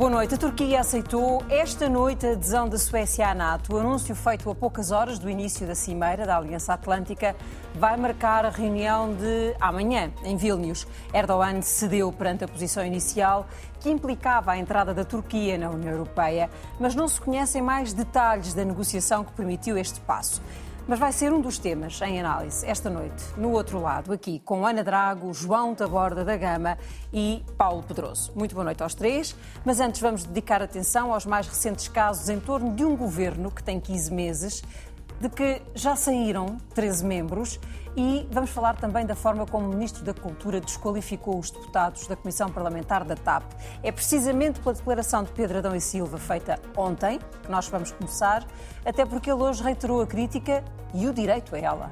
Boa noite. A Turquia aceitou esta noite a adesão da Suécia à NATO. O anúncio feito a poucas horas do início da Cimeira da Aliança Atlântica vai marcar a reunião de amanhã, em Vilnius. Erdogan cedeu perante a posição inicial que implicava a entrada da Turquia na União Europeia, mas não se conhecem mais detalhes da negociação que permitiu este passo. Mas vai ser um dos temas em análise esta noite, no outro lado, aqui com Ana Drago, João Taborda da Gama e Paulo Pedroso. Muito boa noite aos três, mas antes vamos dedicar atenção aos mais recentes casos em torno de um governo que tem 15 meses, de que já saíram 13 membros e vamos falar também da forma como o Ministro da Cultura desqualificou os deputados da Comissão Parlamentar da TAP. É precisamente pela declaração de Pedro Adão e Silva feita ontem que nós vamos começar, até porque ele hoje reiterou a crítica e o direito a ela.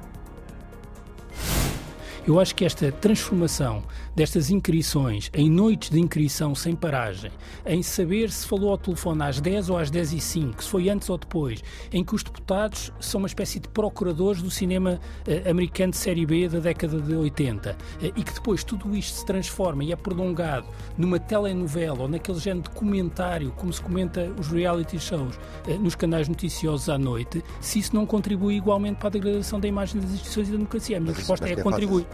Eu acho que esta transformação destas inquirições em noites de inquirição sem paragem, em saber se falou ao telefone às 10 ou às 10 e 5, se foi antes ou depois, em que os deputados são uma espécie de procuradores do cinema eh, americano de série B da década de 80 eh, e que depois tudo isto se transforma e é prolongado numa telenovela ou naquele género de comentário, como se comenta os reality shows eh, nos canais noticiosos à noite, se isso não contribui igualmente para a degradação da imagem das instituições e da democracia. A minha resposta é, é contribui.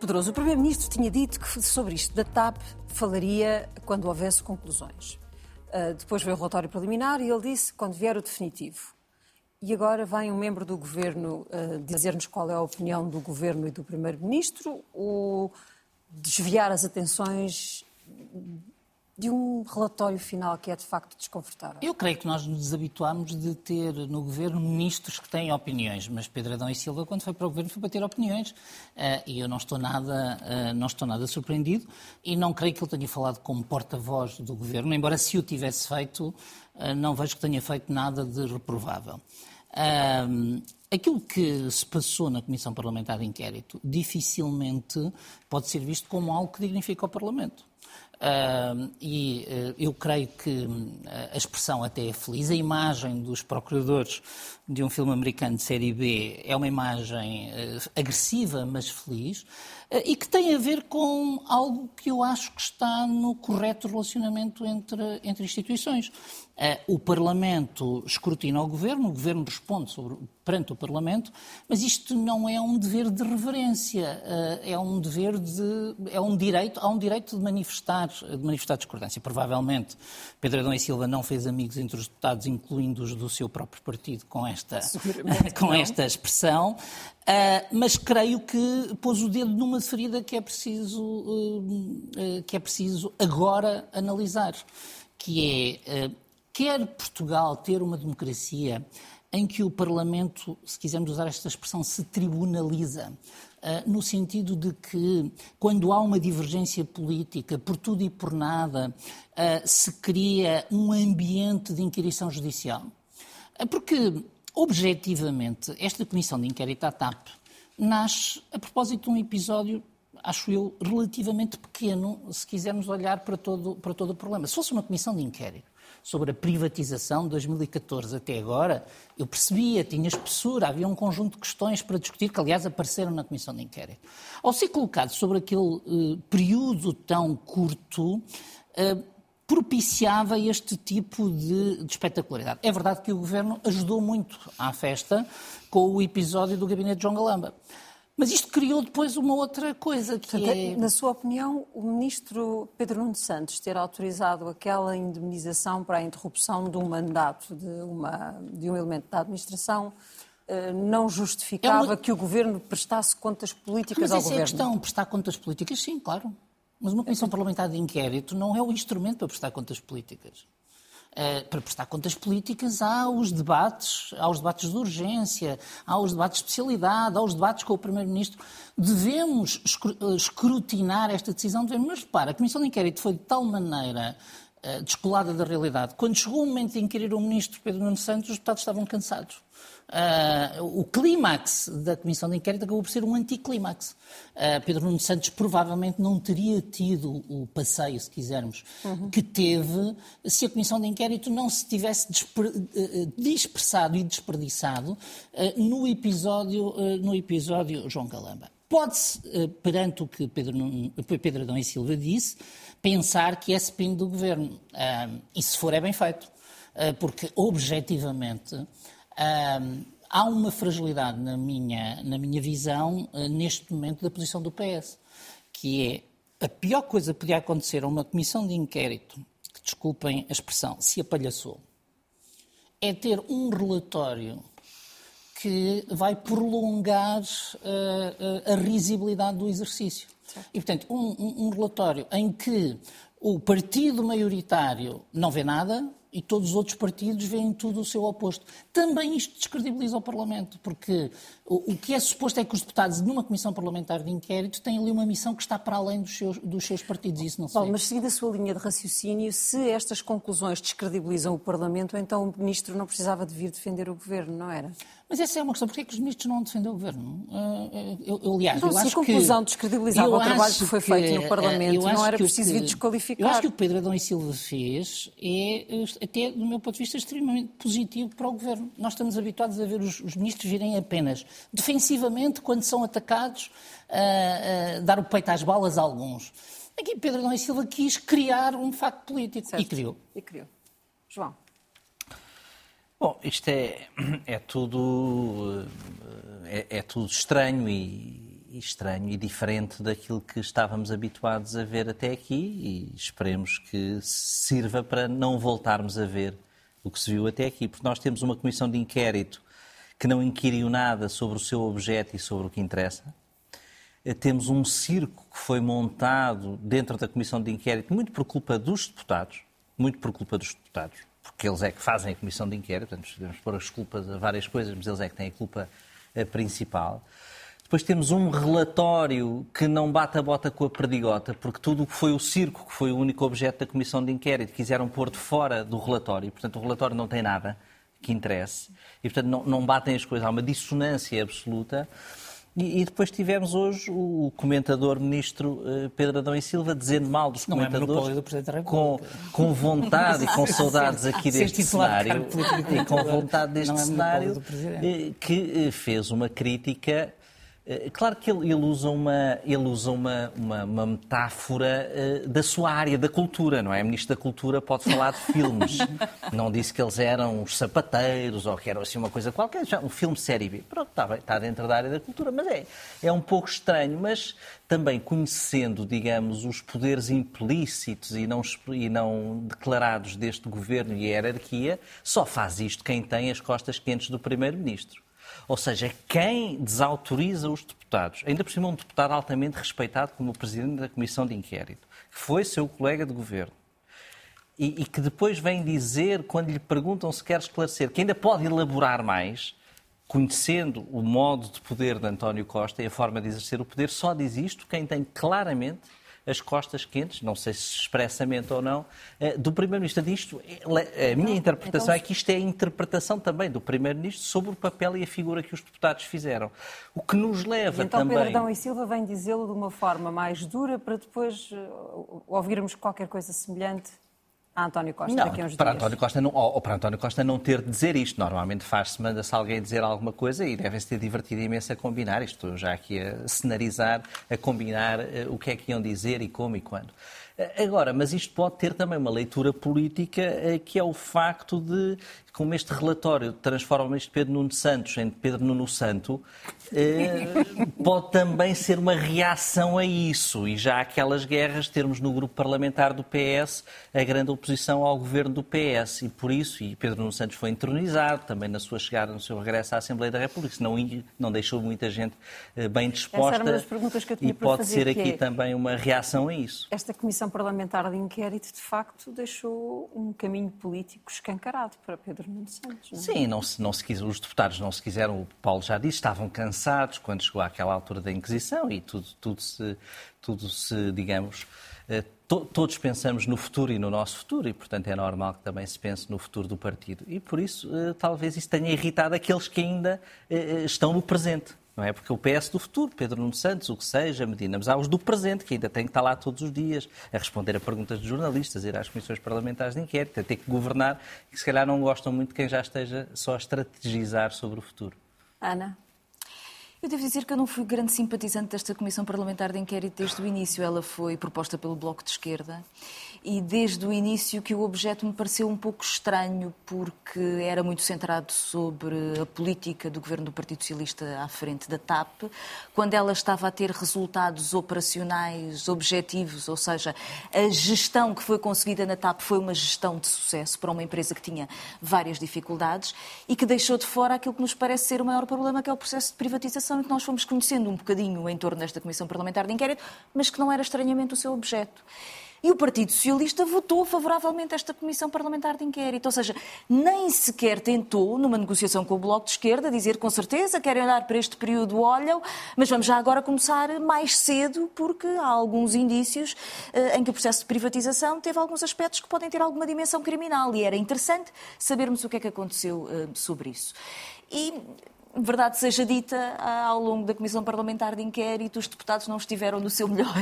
Pedroso, o Primeiro-Ministro tinha dito que sobre isto da TAP falaria quando houvesse conclusões. Uh, depois veio o relatório preliminar e ele disse quando vier o definitivo. E agora vem um membro do Governo uh, dizer-nos qual é a opinião do Governo e do Primeiro-Ministro ou desviar as atenções de um relatório final que é de facto desconfortável? Eu creio que nós nos desabituámos de ter no governo ministros que têm opiniões, mas Pedro Adão e Silva, quando foi para o governo, foi para ter opiniões. Uh, e eu não estou, nada, uh, não estou nada surpreendido e não creio que ele tenha falado como porta-voz do governo, embora se o tivesse feito, uh, não vejo que tenha feito nada de reprovável. Aquilo que se passou na Comissão Parlamentar de Inquérito dificilmente pode ser visto como algo que dignifica o Parlamento. Uh, e uh, eu creio que uh, a expressão até é feliz. A imagem dos procuradores de um filme americano de série B é uma imagem eh, agressiva, mas feliz, e que tem a ver com algo que eu acho que está no correto relacionamento entre, entre instituições. O Parlamento escrutina o Governo, o Governo responde sobre, perante o Parlamento, mas isto não é um dever de reverência, é um dever de. é um direito, há um direito de manifestar, de manifestar discordância. Provavelmente Pedro Adão e Silva não fez amigos entre os deputados, incluindo os do seu próprio partido, com esta, com esta expressão. Uh, mas creio que pôs o dedo numa ferida que é preciso, que é preciso agora analisar, que é quer Portugal ter uma democracia em que o Parlamento, se quisermos usar esta expressão, se tribunaliza, uh, no sentido de que, quando há uma divergência política, por tudo e por nada, uh, se cria um ambiente de inquirição judicial. Uh, porque, objetivamente, esta comissão de inquérito à TAP nasce a propósito de um episódio acho eu, relativamente pequeno, se quisermos olhar para todo, para todo o problema. Se fosse uma comissão de inquérito sobre a privatização de 2014 até agora, eu percebia, tinha espessura, havia um conjunto de questões para discutir, que aliás apareceram na Comissão de Inquérito. Ao ser colocado sobre aquele uh, período tão curto, uh, propiciava este tipo de, de, espetacularidade. É verdade que o Governo ajudou muito à festa com o episódio do gabinete de João Galamba. Mas isto criou depois uma outra coisa que Portanto, é... Na sua opinião, o ministro Pedro Nuno Santos ter autorizado aquela indemnização para a interrupção de um mandato de, uma, de um elemento da administração eh, não justificava é uma... que o governo prestasse contas políticas Mas ao essa governo? Mas é a questão, prestar contas políticas, sim, claro. Mas uma comissão parlamentar de inquérito não é o instrumento para prestar contas políticas. Eh, para prestar contas políticas há os debates, há os debates de urgência, há os debates de especialidade, há os debates com o Primeiro-Ministro. Devemos eh, escrutinar esta decisão, devemos, mas repara, a Comissão de Inquérito foi de tal maneira descolada da realidade. Quando chegou o momento de inquirir o Ministro Pedro Nuno Santos, os deputados estavam cansados. Uh, o clímax da comissão de inquérito acabou por ser um anticlímax. Uh, Pedro Nuno Santos provavelmente não teria tido o passeio, se quisermos, uhum. que teve se a comissão de inquérito não se tivesse ah, dispersado e desperdiçado uh, no, episódio, no episódio João Calamba. Pode-se, eh, perante o que Pedro, Pedro Adão e Silva disse, pensar que é spin do governo. E se for, é bem feito. Porque, objetivamente, há uma fragilidade na minha, na minha visão neste momento da posição do PS, que é a pior coisa que podia acontecer a uma comissão de inquérito, que desculpem a expressão, se apalhaçou, é ter um relatório que vai prolongar uh, a risibilidade do exercício. Certo. E, portanto, um, um, um relatório em que o partido maioritário não vê nada, e todos os outros partidos veem tudo o seu oposto. Também isto descredibiliza o Parlamento, porque o, o, que é suposto é que os deputados, numa comissão parlamentar de inquérito, têm ali uma missão que está para além dos seus, dos seus partidos. Isso não se Paulo, mas seguindo a sua linha de raciocínio, se estas conclusões descredibilizam o Parlamento, então o Ministro não precisava de vir defender o Governo, não era? Mas essa é uma questão. Porquê é que os ministros não defendem o governo? Eh, eh, eu, eu, aliás, então, eu se acho a conclusão que, descredibilizava o trabalho que foi feito no eh, Parlamento, não era preciso vir desqualificar. Eu acho que o que Pedro Adão e Silva fez é, até do meu ponto de vista, extremamente positivo para o governo. Nós estamos habituados a ver os, os ministros virem apenas defensivamente, quando são atacados, a, a dar o peito às balas a alguns. Aqui Pedro e Silva quis criar um facto político certo. e criou. E criou. João. Bom, isto é, é tudo é, é tudo estranho e, e, estranho e diferente daquilo que estávamos habituados a ver até aqui e esperemos que sirva para não voltarmos a ver o que se viu até aqui, porque nós temos uma comissão de inquérito que não inquiriu nada sobre o seu objeto e sobre o que interessa. Eh, temos um circo que foi montado dentro da comissão de inquérito muito por culpa dos deputados, muito por culpa dos deputados porque eles é que fazem a comissão de inquérito, portanto, podemos pôr as culpas a várias coisas, mas eles é que têm a culpa eh, principal. Depois temos um relatório que não bate a bota com a perdigota, porque tudo o que foi o circo, que foi o único objeto da comissão de inquérito, quiseram pôr de fora do relatório. Portanto, o relatório não tem nada que interesse. E, portanto, não, não batem as coisas. Há uma dissonância absoluta. E, e, depois tivemos hoje o comentador ministro uh, Pedro Adão e Silva dizendo mal dos Não é comentadores é com, com vontade e com saudades aqui deste cenário e com vontade deste é cenário eh, que eh, fez uma crítica eh, claro que ele, ele usa, uma, ele usa uma, uma, uma metáfora uh, da sua área, da cultura, não é? O Ministro da Cultura pode falar de filmes. não disse que eles eram os sapateiros ou que eram assim uma coisa qualquer, um filme série B. Pronto, está, bem, está dentro da área da cultura, mas é, é um pouco estranho. Mas também conhecendo, digamos, os poderes implícitos e não, e não declarados deste governo e hierarquia, só faz isto quem tem as costas quentes do Primeiro-Ministro. Ou seja, quem desautoriza os deputados, ainda por cima um deputado altamente respeitado como o Presidente da Comissão de Inquérito, que foi seu colega de governo, e, e, que depois vem dizer, quando lhe perguntam se quer esclarecer, que ainda pode elaborar mais, conhecendo o modo de poder de António Costa e a forma de exercer o poder, só diz isto quem tem claramente as costas quentes, não sei se expressamente ou não, eh, do Primeiro-Ministro. Isto, a minha interpretação então... é que isto é a interpretação também do Primeiro-Ministro sobre o papel e a figura que os deputados fizeram. O que nos leva então, também... Então Pedro e Silva vem dizê-lo de uma forma mais dura para depois eh, ouvirmos qualquer coisa semelhante a António Costa não, daqui a uns para dias. António Costa não, ou, para António Costa não ter de dizer isto. Normalmente faz-se, manda-se alguém dizer alguma coisa e devem-se ter divertido imenso a combinar. Estou já aqui a cenarizar, a combinar uh, o que é que iam dizer e como e quando. Uh, agora, mas isto pode ter também uma leitura política, uh, que é o facto de como este relatório transforma este Pedro Nuno Santos em Pedro Nuno Santo, eh, pode também ser uma reação a isso. E já aquelas guerras, termos no grupo parlamentar do PS a grande oposição ao governo do PS. E por isso, e Pedro Nuno Santos foi entronizado também na sua chegada, no seu regresso à Assembleia da República, não, não deixou muita gente eh, bem disposta. Essa era uma das perguntas que eu tinha e pode fazer, ser aqui é, também uma reação a isso. Esta Comissão Parlamentar de Inquérito, de facto, deixou um caminho político escancarado para Pedro Santos, não é? Sim, não se, não se quis, os deputados não se quiseram, o Paulo já disse, estavam cansados quando chegou àquela altura da Inquisição e tudo, tudo, se, tudo se, digamos, eh, to, todos pensamos no futuro e no nosso futuro e, portanto, é normal que também se pense no futuro do partido. E, por isso, eh, talvez isso tenha irritado aqueles que ainda eh, estão no presente não é? Porque o PS do futuro, Pedro Nuno Santos, o que seja, Medina, mas há os do presente, que ainda têm que estar lá todos os dias, a responder a perguntas de jornalistas, ir às comissões parlamentares de inquérito, a ter que governar, que se calhar não gostam muito de quem já esteja só a estrategizar sobre o futuro. Ana? Eu devo dizer que eu não fui grande simpatizante desta Comissão Parlamentar de Inquérito desde o início. Ela foi proposta pelo Bloco de Esquerda. E desde o início que o objeto me pareceu um pouco estranho, porque era muito centrado sobre a política do governo do Partido Socialista à frente da TAP, quando ela estava a ter resultados operacionais objetivos, ou seja, a gestão que foi conseguida na TAP foi uma gestão de sucesso para uma empresa que tinha várias dificuldades e que deixou de fora aquilo que nos parece ser o maior problema, que é o processo de privatização e que nós fomos conhecendo um bocadinho em torno desta Comissão Parlamentar de Inquérito, mas que não era estranhamente o seu objeto. E o Partido Socialista votou favoravelmente esta Comissão Parlamentar de Inquérito. Ou seja, nem sequer tentou, numa negociação com o Bloco de Esquerda, dizer com certeza querem olhar para este período, olham, mas vamos já agora começar mais cedo, porque há alguns indícios uh, em que o processo de privatização teve alguns aspectos que podem ter alguma dimensão criminal. E era interessante sabermos o que é que aconteceu uh, sobre isso. E verdade seja dita, ao longo da Comissão Parlamentar de Inquérito, os deputados não estiveram no seu melhor.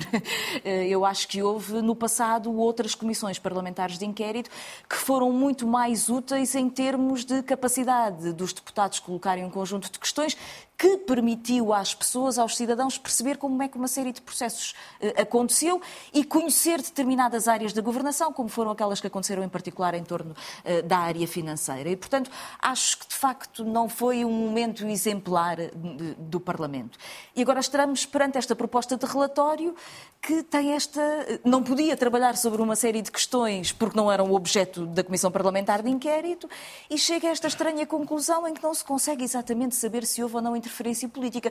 Eh, eu acho que houve, no passado, outras comissões parlamentares de inquérito que foram muito mais úteis em termos de capacidade dos deputados colocarem um conjunto de questões que permitiu às pessoas, aos cidadãos, perceber como é que uma série de processos eh, aconteceu e conhecer determinadas áreas da governação, como foram aquelas que aconteceram em particular em torno eh, da área financeira. E, portanto, acho que de facto não foi um momento exemplar eh, do Parlamento. E agora estamos perante esta proposta de relatório que tem esta. não podia trabalhar sobre uma série de questões porque não eram objeto da Comissão Parlamentar de Inquérito e chega a esta estranha conclusão em que não se consegue exatamente saber se houve ou não interferência política.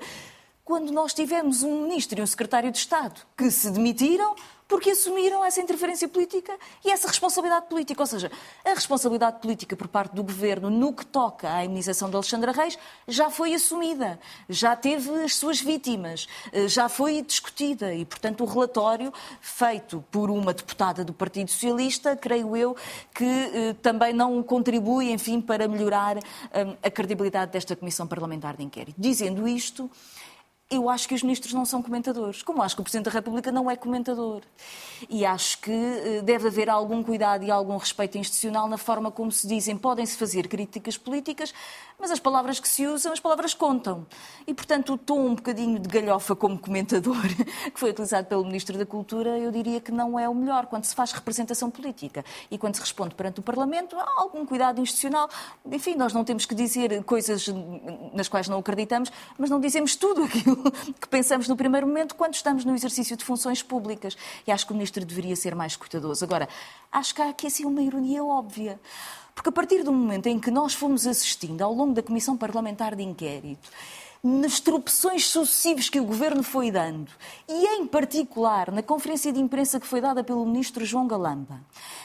Quando nós tivemos um ministro e um secretário de Estado que se demitiram porque assumiram essa interferência política e essa responsabilidade política. Ou seja, a responsabilidade política por parte do governo no que toca à imunização de Alexandra Reis já foi assumida, já teve as suas vítimas, eh, já foi discutida e, portanto, o relatório feito por uma deputada do Partido Socialista, creio eu, que eh, também não contribui, enfim, para melhorar eh, a credibilidade desta Comissão Parlamentar de Inquérito. Dizendo isto, eu acho que os ministros não são comentadores, como acho que o Presidente da República não é comentador. E acho que eh, deve haver algum cuidado e algum respeito institucional na forma como se dizem. Podem-se fazer críticas políticas, mas as palavras que se usam, as palavras contam. E, portanto, o tom um bocadinho de galhofa como comentador que foi utilizado pelo Ministro da Cultura, eu diria que não é o melhor quando se faz representação política e quando se responde perante o Parlamento, há algum cuidado institucional. Enfim, nós não temos que dizer coisas nas quais não acreditamos, mas não dizemos tudo aquilo que pensamos no primeiro momento quando estamos no exercício de funções públicas. E acho que o Ministro deveria ser mais cuidadoso. Agora, acho que há aqui assim uma ironia óbvia. Porque a partir do momento em que nós fomos assistindo ao longo da Comissão Parlamentar de Inquérito, nas tropeções sucessivos que o governo foi dando, e em particular na conferência de imprensa que foi dada pelo ministro João Galamba,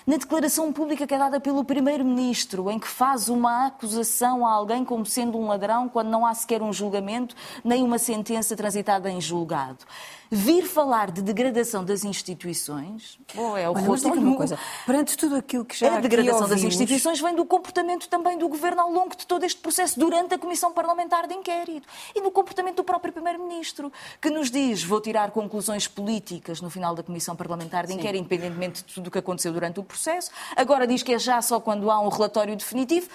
na declaração pública que é dada pelo primeiro-ministro, em que faz uma acusação a alguém como sendo um ladrão quando não há sequer um julgamento nem uma sentença transitada em julgado vir falar de degradação das instituições, ou é o Olha, rosto uma coisa. Perante tudo aquilo que já A degradação das instituições vem do comportamento também do governo ao longo de todo este processo, durante a Comissão Parlamentar de Inquérito e no comportamento do próprio Primeiro-Ministro, que nos diz: vou tirar conclusões políticas no final da Comissão Parlamentar de Inquérito, Sim. independentemente de tudo o que aconteceu durante o processo. Agora diz que é já só quando há um relatório definitivo.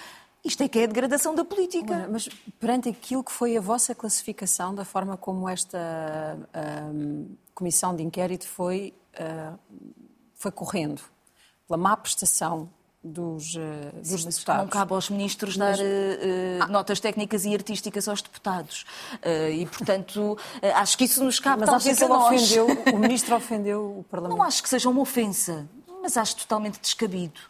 Isto é que é a degradação da política. Mas perante aquilo que foi a vossa classificação, da forma como esta uh, comissão de inquérito foi, uh, foi correndo, pela má prestação dos, uh, dos Sim, deputados. Não cabe aos ministros mas... dar uh, ah. notas técnicas e artísticas aos deputados. Uh, e, portanto, acho que isso nos cabe mas acho que nós. Ofendeu, o ministro ofendeu o Parlamento. Não acho que seja uma ofensa, mas acho totalmente descabido.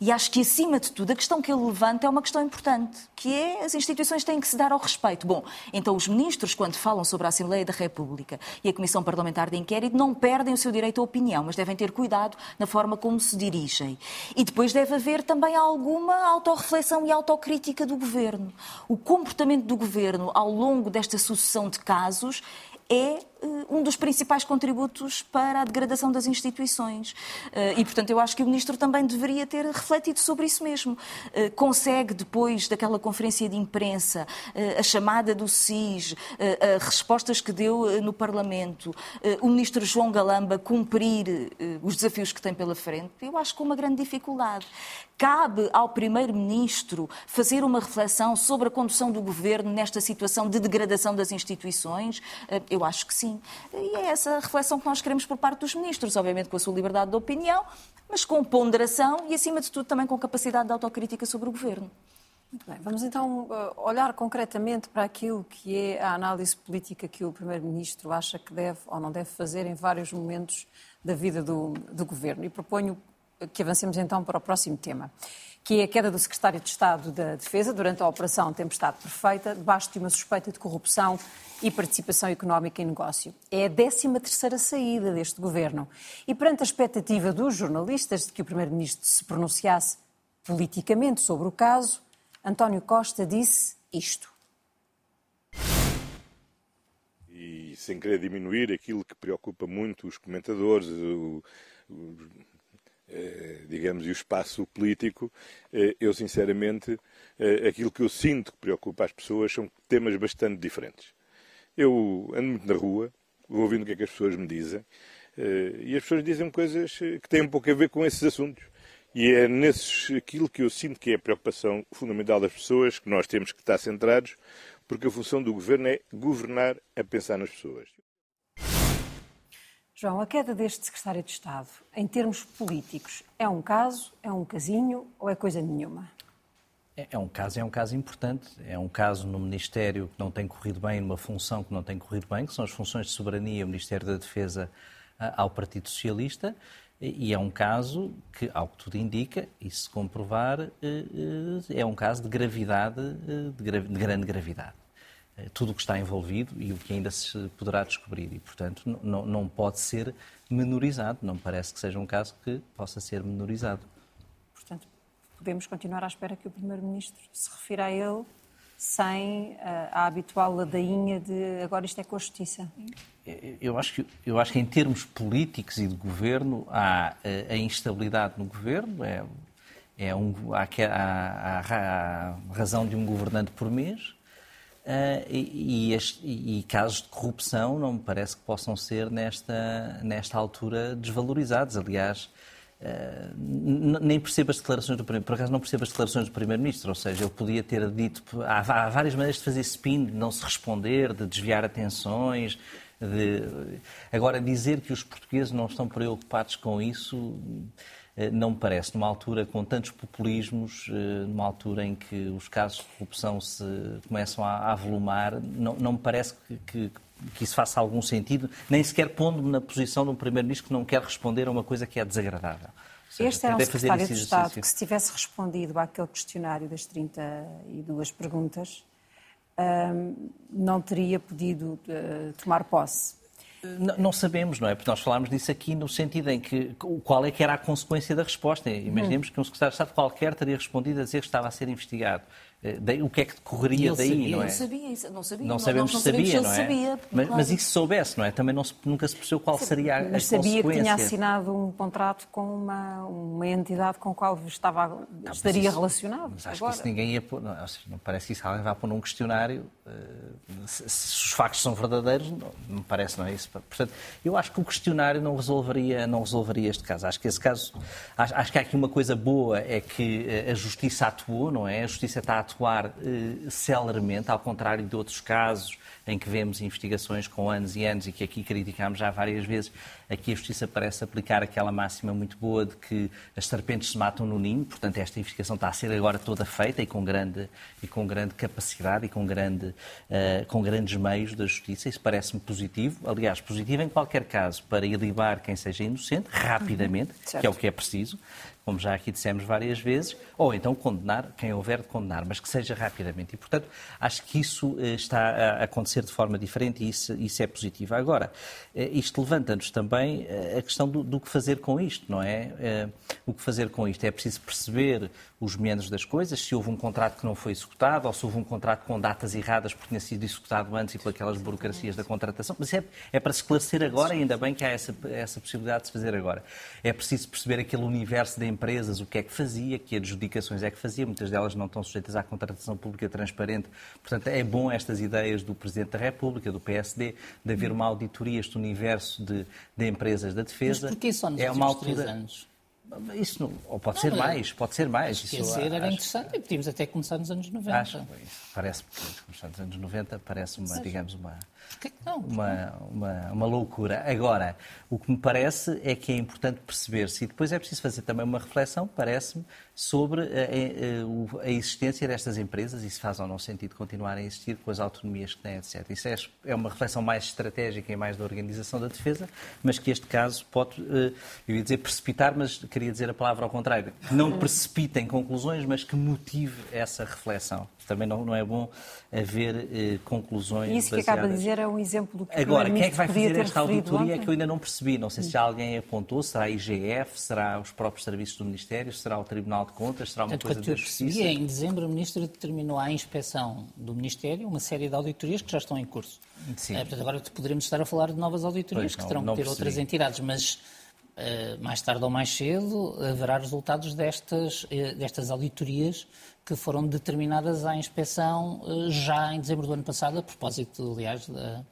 E acho que, acima de tudo, a questão que ele levanta é uma questão importante, que é as instituições têm que se dar ao respeito. Bom, então os ministros, quando falam sobre a Assembleia da República e a Comissão Parlamentar de Inquérito, não perdem o seu direito à opinião, mas devem ter cuidado na forma como se dirigem. E depois deve haver também alguma autorreflexão e autocrítica do governo. O comportamento do governo ao longo desta sucessão de casos é um dos principais contributos para a degradação das instituições. E, portanto, eu acho que o Ministro também deveria ter refletido sobre isso mesmo. Consegue, depois daquela conferência de imprensa, a chamada do SIS, as respostas que deu no Parlamento, o Ministro João Galamba cumprir os desafios que tem pela frente, eu acho com uma grande dificuldade. Cabe ao Primeiro-Ministro fazer uma reflexão sobre a condução do governo nesta situação de degradação das instituições? Eh, eu acho que sim. E é essa reflexão que nós queremos por parte dos ministros, obviamente com a sua liberdade de opinião, mas com ponderação e, acima de tudo, também com capacidade de autocrítica sobre o governo. Muito bem, vamos então eh, olhar concretamente para aquilo que é a análise política que o Primeiro-Ministro acha que deve ou não deve fazer em vários momentos da vida do, do governo. E proponho que avancemos então para o próximo tema, que é a queda do secretário de Estado da Defesa durante a Operação Tempestade Perfeita, debaixo de uma suspeita de corrupção e participação económica em negócio. É a 13 terceira saída deste governo. E perante a expectativa dos jornalistas de que o Primeiro-Ministro se pronunciasse politicamente sobre o caso, António Costa disse isto. E sem querer diminuir aquilo que preocupa muito os comentadores, o, digamos, e o espaço político, eh, eu sinceramente, eh, aquilo que eu sinto que preocupa as pessoas são temas bastante diferentes. Eu ando muito na rua, vou ouvindo o que é que as pessoas me dizem, e as pessoas dizem coisas que têm um pouco a ver com esses assuntos. E é nesses aquilo que eu sinto que é a preocupação fundamental das pessoas, que nós temos que estar centrados, porque a função do governo é governar a pensar nas pessoas. João, a queda deste secretário de Estado, em termos políticos, é um caso, é um casinho ou é coisa nenhuma? É, é um caso, é um caso importante. É um caso no Ministério que não tem corrido bem, numa função que não tem corrido bem, que são as funções de soberania, o Ministério da Defesa ao Partido Socialista. E é um caso que, ao que tudo indica, e se comprovar, eh, eh, é um caso de gravidade, eh, de grande gravidade. Eh, tudo o que está envolvido e o que ainda se poderá descobrir. E, portanto, não, não pode ser menorizado. Não parece que seja um caso que possa ser menorizado. Portanto, podemos continuar à espera que o Primeiro-Ministro se refira a ele sem uh, a habitual ladainha de agora isto é com a Justiça? Eu acho que, eu acho que em termos políticos e de governo há a, eh, a instabilidade no governo, é, é um, há, há, há, a razão de um governante por mês, Uh, e, e, e, casos de corrupção não me parece que possam ser nesta, nesta altura desvalorizados. Aliás, uh, nem percebo as declarações do Primeiro, por acaso não percebo as declarações do Primeiro-Ministro, ou seja, ele podia ter dito, há, há, várias maneiras de fazer spin, de não se responder, de desviar atenções, de... agora dizer que os portugueses não estão preocupados com isso não me parece, numa altura com tantos populismos, eh, numa altura em que os casos de corrupção se começam a avolumar, não, não me parece que, que, que, isso faça algum sentido, nem sequer pondo-me na posição de um Primeiro-Ministro que não quer responder a uma coisa que é desagradável. Seja, este era um secretário de Estado que, se tivesse respondido àquele questionário das 32 perguntas, hum, não teria podido uh, tomar posse. Não, sabemos, não é? Porque nós falámos disso aqui no sentido em que qual é que era a consequência da resposta. Imaginemos hum. que um secretário de Estado qualquer teria respondido a dizer que estava a ser investigado. Eh, o que é que decorreria daí, sabia, não é? Não sabia, não sabia. Não sabemos se sabia, não é? Sabia, mas, claro. mas isso soubesse, não é? Também não se, nunca se percebeu qual seria a, mas a sabia que tinha assinado um contrato com uma, uma entidade com a qual estava, não, estaria isso, relacionado. Mas acho agora. que isso ninguém ia pôr, não, não, parece que isso alguém vá pôr num questionário, uh, se, se, os factos são verdadeiros, não, me parece, não é isso? Portanto, eu acho que o questionário não resolveria, não resolveria este caso. Acho que esse caso, acho, acho que há aqui uma coisa boa, é que eh, a Justiça atuou, não é? A Justiça está a atuar uh, celermente, ao contrário de outros casos em que vemos investigações com anos e anos e que aqui criticámos já várias vezes. Aqui a Justiça parece aplicar aquela máxima muito boa de que as serpentes se matam no ninho, portanto esta investigação está a ser agora toda feita e com grande, e com grande capacidade e com, grande, uh, com grandes meios da Justiça. Isso parece-me positivo, aliás, positivo em qualquer caso, para ilibar quem seja inocente, rapidamente, uhum, que é o que é preciso, como já aqui dissemos várias vezes, ou então condenar quem houver de condenar. Mas que seja rapidamente. E, portanto, acho que isso está a acontecer de forma diferente e isso, isso é positivo. Agora, isto levanta-nos também a questão do, do, que fazer com isto, não é? O que fazer com isto? É preciso perceber os meandros das coisas, se houve um contrato que não foi executado ou se houve um contrato com datas erradas porque tinha sido executado antes e por aquelas burocracias da contratação. Mas é, é para esclarecer agora, ainda bem que há essa, essa possibilidade de se fazer agora. É preciso perceber aquele universo de empresas, o que é que fazia, que adjudicações é que fazia, muitas delas não estão sujeitas à contratação pública transparente. Portanto, é bom estas ideias do Presidente da República, do PSD, de haver uma auditoria, este universo de, de empresas da defesa. Mas porquê só nos é uma altura... três anos? Isso não, ou pode não, ser mais, pode ser mais. Esquecer era acho, interessante e podíamos até começar nos anos 90. Acho, parece, começar nos anos 90 parece uma, digamos, uma, uma, uma, uma loucura. Agora, o que me parece é que é importante perceber-se, e depois é preciso fazer também uma reflexão, parece-me, sobre a, a, existência destas empresas e se faz ou não sentido continuar a existir com as autonomias que têm, etc. Isso é, é uma reflexão mais estratégica e mais da organização da defesa, mas que este caso pode, eh, eu ia dizer precipitar, mas queria dizer a palavra ao contrário, não precipitem conclusões, mas que motive essa reflexão. Também não, não é bom haver eh, conclusões. Isso que baseadas... acaba de dizer é um exemplo do que Agora, quem é que vai fazer esta auditoria ontem? que eu ainda não percebi? Não sei se alguém apontou, será a IGF, será os próprios serviços do Ministério, será o Tribunal de Contas, será uma Portanto, coisa da Justiça? Percebi, em dezembro a Ministra determinou à inspeção do Ministério uma série de auditorias que já estão em curso. Sim. É, portanto, agora poderemos estar a falar de novas auditorias pois, que terão que ter percebi. outras entidades, mas Uh, mais tarde ou mais cedo, haverá resultados destas, uh, destas auditorias que foram determinadas à inspeção uh, já em dezembro do ano passado, a propósito, aliás, da,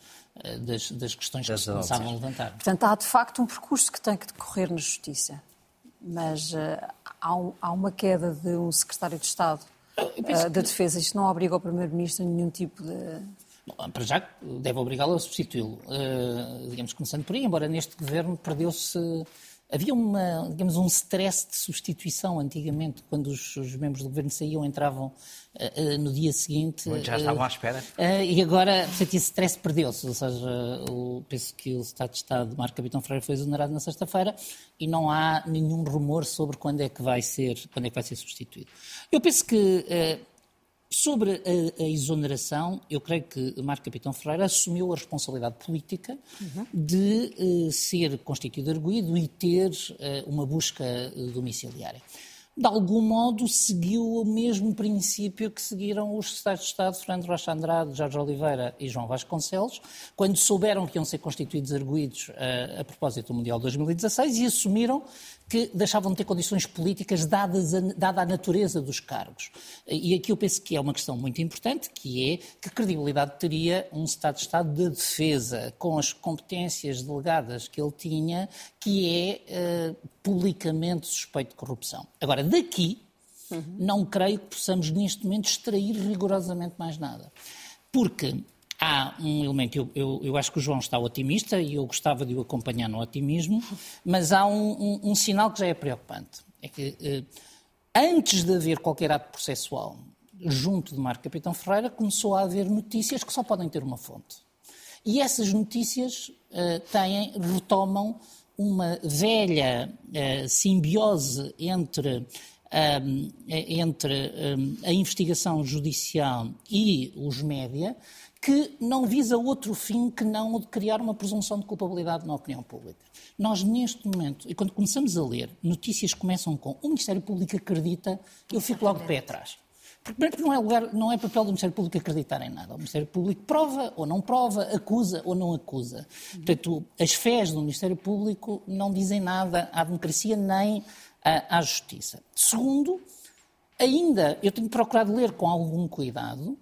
das, das, questões das que se começavam a levantar. Portanto, há de facto um percurso que tem que decorrer na Justiça, mas há, um, há, uma queda de um secretário de Estado da Defesa. Isto não obriga o Primeiro-Ministro a nenhum tipo de Bom, para já deve obrigá-lo a substituí-lo. Uh, digamos, começando por aí, embora neste governo perdeu-se. Havia uma, digamos, um stress de substituição antigamente, quando os, os membros do governo saíam, entravam uh, uh, no dia seguinte. Já estavam à espera. e agora, portanto, esse stress perdeu-se. Ou seja, o, penso que o Estado de Estado de Marco Capitão Freire foi exonerado na sexta-feira e não há nenhum rumor sobre quando é que vai ser, quando é que vai ser substituído. Eu penso que Sobre a, a, exoneração, eu creio que Marco Capitão Ferreira assumiu a responsabilidade política uhum. de uh, ser constituído arguído e ter uh, uma busca domiciliária de algum modo seguiu o mesmo princípio que seguiram os secretários de Estado Fernando Rocha Andrade, Jorge Oliveira e João Vasconcelos, quando souberam que iam ser constituídos arguídos a propósito do Mundial 2016 e assumiram que deixavam de ter condições políticas dadas a, dada a natureza dos cargos. E aqui eu penso que é uma questão muito importante, que é que credibilidade teria um Estado de Estado de defesa com as competências delegadas que ele tinha, que é uh, publicamente suspeito de corrupção. Agora, daqui, uhum. não creio que possamos neste momento extrair rigorosamente mais nada. Porque há um elemento, eu, eu, eu, acho que o João está otimista e eu gostava de o acompanhar no otimismo, mas há um, um, um sinal que já é preocupante. É que eh, antes de haver qualquer ato processual junto de Marco Capitão Ferreira, começou a haver notícias que só podem ter uma fonte. E essas notícias eh, têm, retomam uma velha eh, simbiose entre um, entre um, a investigação judicial e os média, que não visa outro fim que não o de criar uma presunção de culpabilidade na opinião pública. Nós, neste momento, e quando começamos a ler, notícias começam com o Ministério Público acredita, eu fico logo de pé atrás. Porque não é, lugar, não é papel do Ministério Público acreditar em nada. O Ministério Público prova ou não prova, acusa ou não acusa. Portanto, as fés do Ministério Público não dizem nada à democracia nem à, à justiça. Segundo, ainda eu tenho procurado ler com algum cuidado.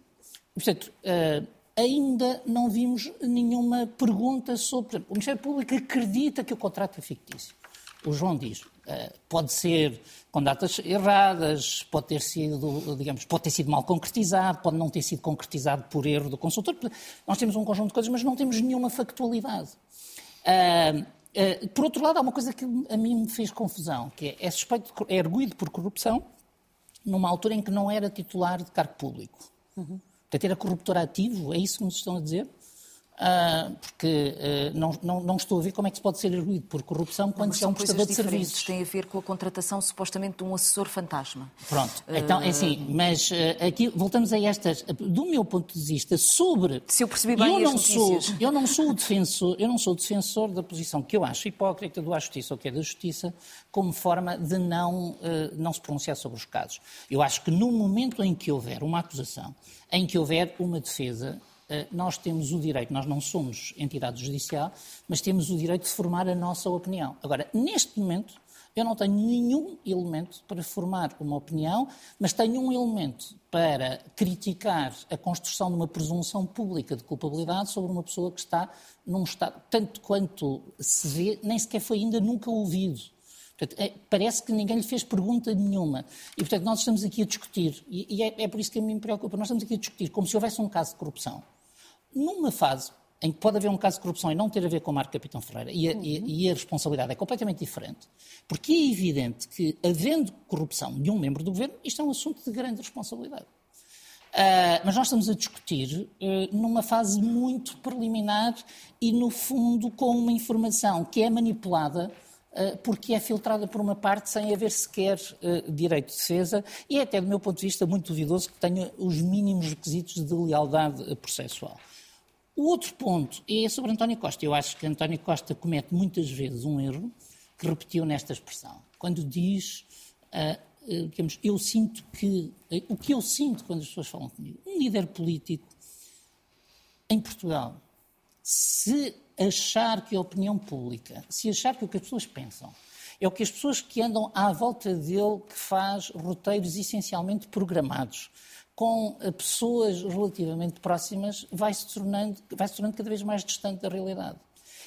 Portanto, uh, ainda não vimos nenhuma pergunta sobre. O Ministério Público acredita que o contrato é fictício. O João diz, uh, pode ser com datas erradas, pode ter sido, digamos, pode ter sido mal concretizado, pode não ter sido concretizado por erro do consultor. Nós temos um conjunto de coisas, mas não temos nenhuma factualidade. Uh, por outro lado, há uma coisa que a mim me fez confusão, que é, é suspeito, é arguído por corrupção numa altura em que não era titular de cargo público. Uhum. Portanto, era corruptor ativo, é isso que nos estão a dizer? Uh, porque uh, não, não, não, estou a ver como é que se pode ser arguído por corrupção quando se é um prestador de serviços. Tem a ver com a contratação supostamente de um assessor fantasma. Pronto, então é assim, mas aqui voltamos a estas, do meu ponto de vista, sobre. Se eu percebi bem eu não sou, eu não sou o defensor, eu não sou o defensor da posição que eu acho hipócrita do à justiça ou que é da justiça, como forma de não, não se pronunciar sobre os casos. Eu acho que no momento em que houver uma acusação, em que houver uma defesa, nós temos o direito, nós não somos entidade judicial, mas temos o direito de formar a nossa opinião. Agora, neste momento, eu não tenho nenhum elemento para formar uma opinião, mas tenho um elemento para criticar a construção de uma presunção pública de culpabilidade sobre uma pessoa que está num estado, tanto quanto se vê, nem sequer foi ainda nunca ouvido. Portanto, é, parece que ninguém lhe fez pergunta nenhuma. E, portanto, nós estamos aqui a discutir, e, e é, é, por isso que a mim me preocupa, nós estamos aqui a discutir como se houvesse um caso de corrupção numa fase em que pode haver um caso de corrupção e não ter a ver com o Marco Capitão Ferreira, e a, uhum. e, e a, responsabilidade é completamente diferente, porque é evidente que, havendo corrupção de um membro do governo, isto é um assunto de grande responsabilidade. Uh, mas nós estamos a discutir uh, numa fase muito preliminar e, no fundo, com uma informação que é manipulada uh, porque é filtrada por uma parte sem haver sequer direito de defesa e é até, do meu ponto de vista, muito duvidoso que tenha os mínimos requisitos de lealdade processual. O outro ponto é sobre António Costa. Eu acho que António Costa comete muitas vezes um erro que repetiu nesta expressão. Quando diz, uh, uh, digamos, eu sinto que. Uh, o que eu sinto quando as pessoas falam comigo? Um líder político em Portugal, se achar que a opinião pública, se achar que o que as pessoas pensam é o que as pessoas que andam à volta dele que faz roteiros essencialmente programados com eh, pessoas relativamente próximas, vai se tornando, vai se tornando cada vez mais distante da realidade.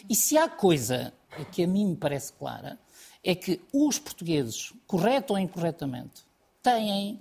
E se há coisa que a mim me parece clara, é que os portugueses, correto ou incorretamente, têm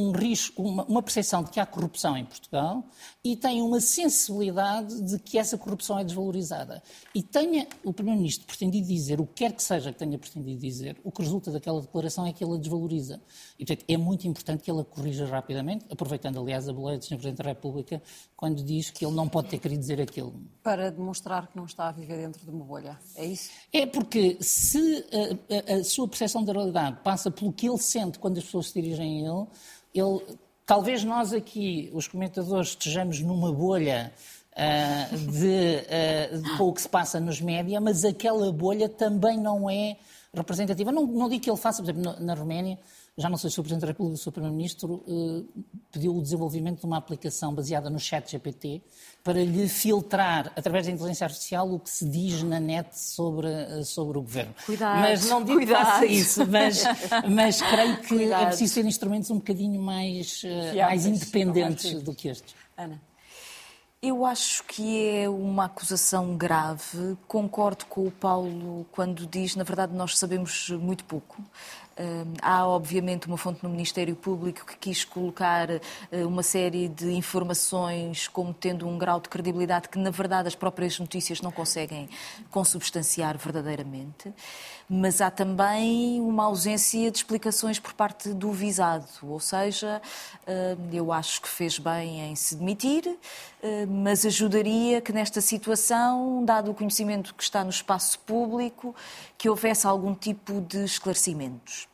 um risco, uma, uma percepção de que há corrupção em Portugal e tem uma sensibilidade de que essa corrupção é desvalorizada. E tenha o Primeiro-Ministro pretendido dizer o que quer que seja que tenha pretendido dizer, o que resulta daquela declaração é que ele a desvaloriza. E, portanto, é muito importante que ele a corrija rapidamente, aproveitando, aliás, a boleia do Sr. Presidente da República, quando diz que ele não pode ter querido dizer aquilo. Para demonstrar que não está a viver dentro de uma bolha, é isso? É porque se a, a, a sua percepção da realidade passa pelo que ele sente quando as pessoas se dirigem a ele, ele, talvez nós aqui, os comentadores, estejamos numa bolha uh, de, uh, de, com o que se passa nos média, mas aquela bolha também não é representativa. Não, não digo que ele faça, por exemplo, na Roménia, já não sei se o Presidente da República ou o. Primeiro-Ministro eh, pediu o desenvolvimento de uma aplicação baseada no chat GPT para lhe filtrar, através da inteligência artificial, o que se diz na net sobre, eh, sobre o Governo. Cuidado, mas não digo cuidado. que faça isso, mas, mas creio que é cuidado. é preciso ter instrumentos um bocadinho mais, eh, mais independentes do que estes. Ana. Eu acho que é uma acusação grave. Concordo com o Paulo quando diz, na verdade, nós sabemos muito pouco. Há, obviamente, uma fonte no Ministério Público que quis colocar eh, uma série de informações como tendo um grau de credibilidade que, na verdade, as próprias notícias não conseguem consubstanciar verdadeiramente. Mas há também uma ausência de explicações por parte do visado, ou seja, eu acho que fez bem em se demitir, mas ajudaria que nesta situação, dado o conhecimento que está no espaço público, que houvesse algum tipo de esclarecimentos.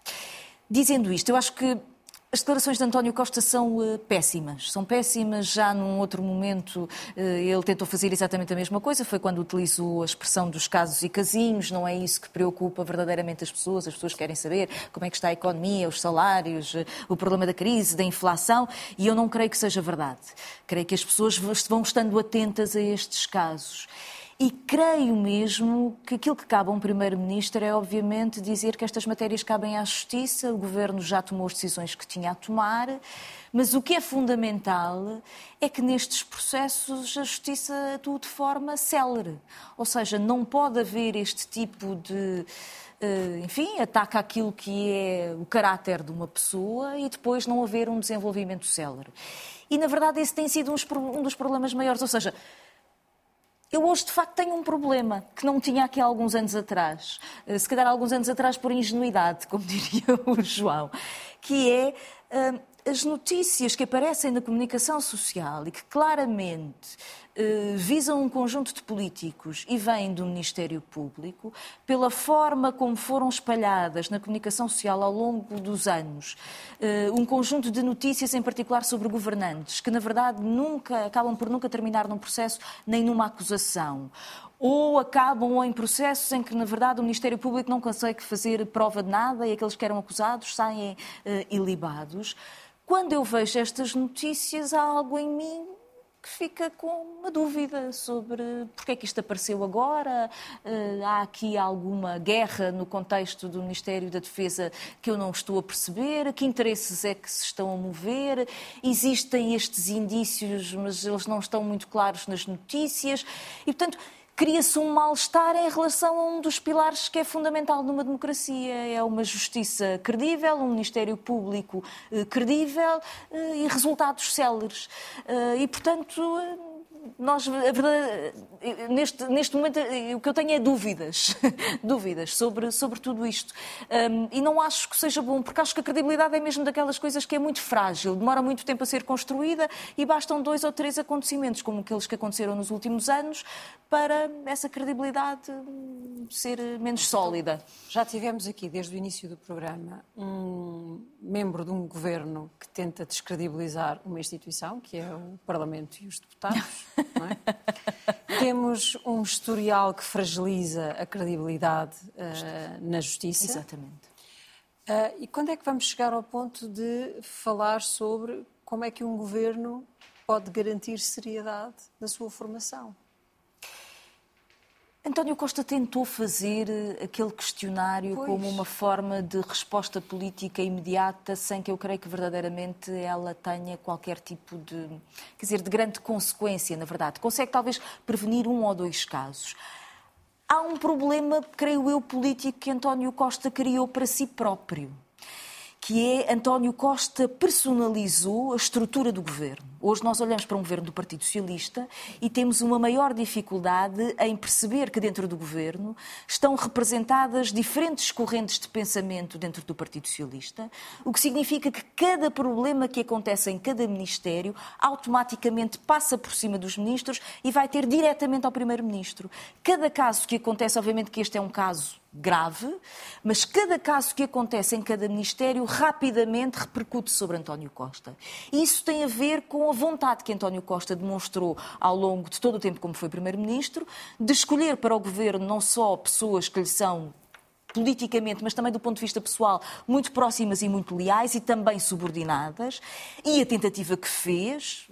Dizendo isto, eu acho que as declarações de António Costa são uh, péssimas. São péssimas. Já num outro momento uh, ele tentou fazer exatamente a mesma coisa. Foi quando utilizou a expressão dos casos e casinhos. Não é isso que preocupa verdadeiramente as pessoas. As pessoas querem saber como é que está a economia, os salários, uh, o problema da crise, da inflação. E eu não creio que seja verdade. Creio que as pessoas vão estando atentas a estes casos. E creio mesmo que aquilo que cabe a um Primeiro-Ministro é, obviamente, dizer que estas matérias cabem à Justiça, o Governo já tomou as decisões que tinha a tomar, mas o que é fundamental é que nestes processos a Justiça atue de forma célere. Ou seja, não pode haver este tipo de eh, enfim, ataca aquilo que é o caráter de uma pessoa e depois não haver um desenvolvimento célere. E, na verdade, esse tem sido um dos problemas maiores. Ou seja, eu hoje, de facto, tenho um problema que não tinha aqui há alguns anos atrás. Eh, se calhar, alguns anos atrás, por ingenuidade, como diria o João, que é. As notícias que aparecem na comunicação social e que claramente eh, visam um conjunto de políticos e vêm do Ministério Público, pela forma como foram espalhadas na comunicação social ao longo dos anos, eh, um conjunto de notícias, em particular sobre governantes, que na verdade nunca acabam por nunca terminar num processo nem numa acusação ou acabam em processos em que, na verdade, o Ministério Público não consegue fazer prova de nada e aqueles que eram acusados saem uh, ilibados. Quando eu vejo estas notícias, há algo em mim que fica com uma dúvida sobre porque é que isto apareceu agora. Uh, há aqui alguma guerra no contexto do Ministério da Defesa que eu não estou a perceber? Que interesses é que se estão a mover? Existem estes indícios, mas eles não estão muito claros nas notícias. E, portanto, cria-se um mal-estar em relação a um dos pilares que é fundamental numa democracia. É uma justiça credível, um Ministério Público eh, credível eh, e resultados céleres. Eh, e, portanto, nós, a verdade, neste, neste momento, o que eu tenho é dúvidas, dúvidas sobre, sobre tudo isto. Um, e não acho que seja bom, porque acho que a credibilidade é mesmo daquelas coisas que é muito frágil, demora muito tempo a ser construída e bastam dois ou três acontecimentos, como aqueles que aconteceram nos últimos anos, para essa credibilidade ser menos sólida. Já tivemos aqui, desde o início do programa, um membro de um governo que tenta descredibilizar uma instituição, que é o Parlamento e os deputados. É? Temos um historial que fragiliza a credibilidade uh, na justiça. Exatamente. Uh, e quando é que vamos chegar ao ponto de falar sobre como é que um governo pode garantir seriedade na sua formação? António Costa tentou fazer eh, aquele questionário pois. como uma forma de resposta política imediata, sem que eu creio que verdadeiramente ela tenha qualquer tipo de, quer dizer, de grande consequência, na verdade. Consegue talvez prevenir um ou dois casos. Há um problema, creio eu, político que António Costa criou para si próprio que é António Costa personalizou a estrutura do governo. Hoje nós olhamos para um governo do Partido Socialista e temos uma maior dificuldade em perceber que dentro do governo estão representadas diferentes correntes de pensamento dentro do Partido Socialista, o que significa que cada problema que acontece em cada ministério automaticamente passa por cima dos ministros e vai ter diretamente ao primeiro-ministro. Cada caso que acontece, obviamente que este é um caso grave, mas cada caso que acontece em cada ministério rapidamente repercute sobre António Costa. Isso tem a ver com a vontade que António Costa demonstrou ao longo de todo o tempo como foi Primeiro-Ministro, de escolher para o governo não só pessoas que lhe são politicamente, mas também do ponto de vista pessoal, muito próximas e muito leais e também subordinadas, e a tentativa que fez,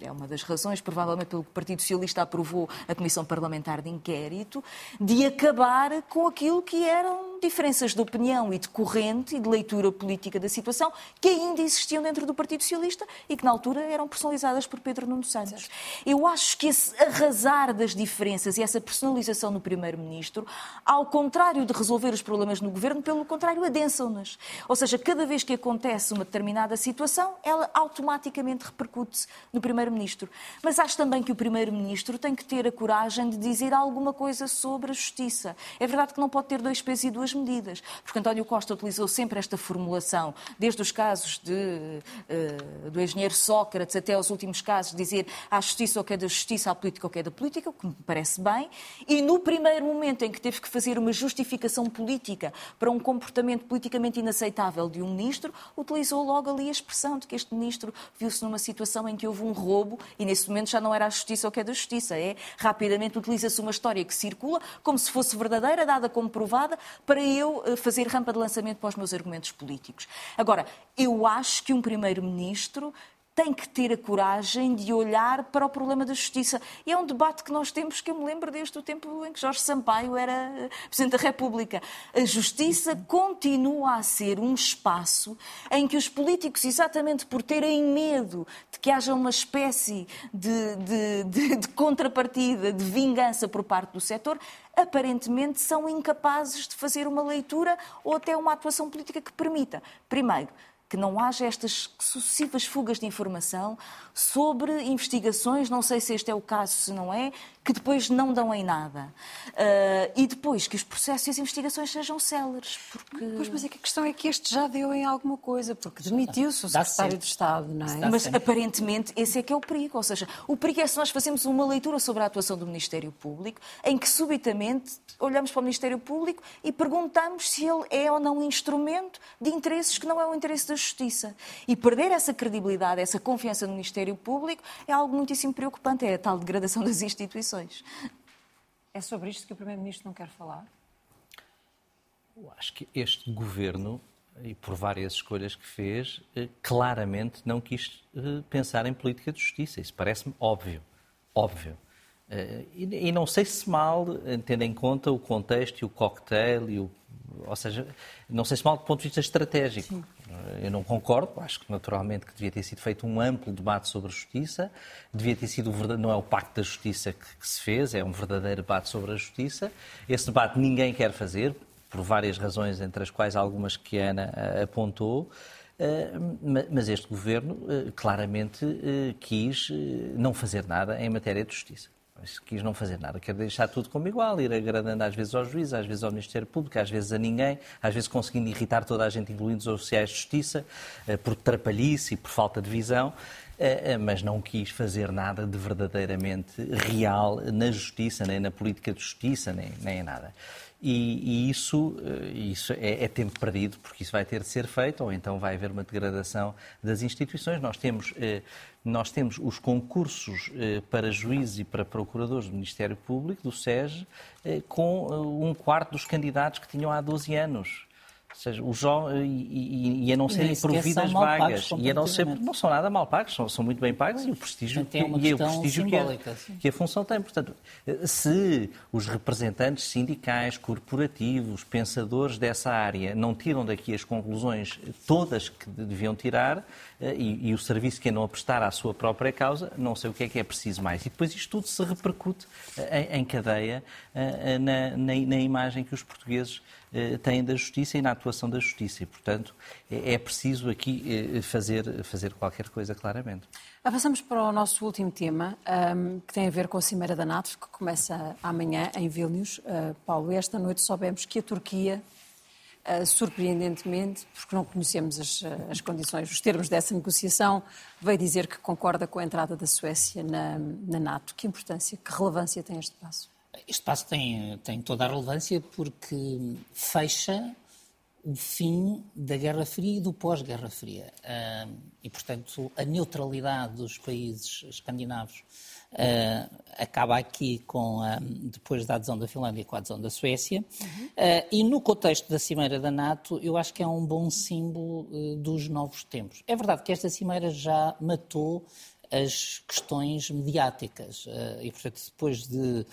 é uma das razões, provavelmente pelo que o Partido Socialista aprovou a Comissão Parlamentar de Inquérito, de acabar com aquilo que eram diferenças de opinião e de corrente e de leitura política da situação que ainda existiam dentro do Partido Socialista e que na altura eram personalizadas por Pedro Nuno Santos. Eu acho que esse arrasar das diferenças e essa personalização no Primeiro-Ministro, ao contrário de resolver os problemas no Governo, pelo contrário, adensam-nas. Ou seja, cada vez que acontece uma determinada situação, ela automaticamente repercute-se no Primeiro-Ministro. Mas acho também que o Primeiro-Ministro tem que ter a coragem de dizer alguma coisa sobre a justiça. É verdade que não pode ter dois pesos e duas medidas. Porque António Costa utilizou sempre esta formulação, desde os casos de, uh, do engenheiro Sócrates até aos últimos casos, dizer à justiça o que é da justiça, à política o que é da política, o que me parece bem. E no primeiro momento em que teve que fazer uma justificação política para um comportamento politicamente inaceitável de um ministro, utilizou logo ali a expressão de que este ministro viu-se numa situação em que houve um roubo e nesse momento já não era a justiça o que é da justiça. É rapidamente utiliza-se uma história que circula como se fosse verdadeira, dada como provada, para eu eh, fazer rampa de lançamento para os meus argumentos políticos. Agora, eu acho que um primeiro-ministro tem que ter a coragem de olhar para o problema da justiça. E é um debate que nós temos que eu me lembro desde o tempo em que Jorge Sampaio era eh, Presidente da República. A justiça continua a ser um espaço em que os políticos, exatamente por terem medo de que haja uma espécie de, de, de, de contrapartida, de vingança por parte do setor, aparentemente são incapazes de fazer uma leitura ou até uma atuação política que permita, primeiro, que não haja estas sucessivas fugas de informação sobre investigações, não sei se este é o caso, se não é, que depois não dão em nada. Uh, e depois que os processos e as investigações sejam céleres. Porque... Pois, mas é que a questão é que este já deu em alguma coisa, porque demitiu-se o secretário de Estado, não é? Mas aparentemente esse é que é o perigo. Ou seja, o perigo é se nós fazemos uma leitura sobre a atuação do Ministério Público, em que subitamente olhamos para o Ministério Público e perguntamos se ele é ou não um instrumento de interesses que não é o interesse da Justiça. E perder essa credibilidade, essa confiança no Ministério Público é algo muitíssimo preocupante. É a tal degradação das instituições. É sobre isto que o Primeiro-Ministro não quer falar? Eu acho que este governo, e por várias escolhas que fez, eh, claramente não quis eh, pensar em política de justiça. Isso parece-me óbvio. Óbvio. Eh, e não sei se mal, tendo em conta o contexto e o cocktail, e o, ou seja, não sei se mal do ponto de vista estratégico. Sim. Eu não concordo, acho que naturalmente que devia ter sido feito um amplo debate sobre a justiça, devia ter sido, não é o Pacto da Justiça que, que se fez, é um verdadeiro debate sobre a justiça. Esse debate ninguém quer fazer, por várias razões, entre as quais algumas que a Ana eh, apontou. Eh, mas este governo eh, claramente quis não fazer nada em matéria de justiça quis não fazer nada, quer deixar tudo como igual, ir agradando às vezes ao juiz, às vezes ao Ministério Público, às vezes a ninguém, às vezes conseguindo irritar toda a gente, incluindo os oficiais de justiça, eh, por trapalhice e por falta de visão. Eh, eh, mas não quis fazer nada de verdadeiramente real na justiça, nem na política de justiça, nem, nem em nada. E, e isso, isso é, é, tempo perdido, porque isso vai ter de ser feito, ou então vai haver uma degradação das instituições. Nós temos nós temos os concursos eh, para juízes e para procuradores do Ministério Público, do SES, eh, com eh, um quarto dos candidatos que tinham há 12 anos. Ou seja, os jovens, e, e, a não serem providas vagas, e a não ser, não são nada mal pagos, são, são muito bem pagos e o prestígio, que, e é o prestígio que a, que a função tem. Portanto, se os representantes sindicais, corporativos, pensadores dessa área não tiram daqui as conclusões todas que deviam tirar, eh, e, e, o serviço que não a prestar à sua própria causa, não sei o que é que é preciso mais. E depois isto tudo se repercute eh, em, em cadeia eh, na, na, na imagem que os portugueses têm da justiça e na atuação da justiça. E, portanto, é, é preciso aqui fazer, fazer qualquer coisa claramente. Avançamos para o nosso último tema, que tem a ver com a Cimeira da NATO, que começa amanhã em Vilnius. Uh, Paulo, esta noite soubemos que a Turquia Uh, surpreendentemente, porque não conhecemos as, as, condições, os termos dessa negociação, veio dizer que concorda com a entrada da Suécia na, na NATO. Que importância, que relevância tem este passo? Este passo tem, tem toda a relevância porque fecha o fim da Guerra Fria e do pós-Guerra Fria. E, portanto, a neutralidade dos países escandinavos Uh, acaba aqui com a, depois da adesão da Finlândia com a adesão da Suécia. Uhum. Uh, e no contexto da Cimeira da NATO, eu acho que é um bom símbolo uh, dos novos tempos. É verdade que esta Cimeira já matou as questões mediáticas. E, portanto, depois de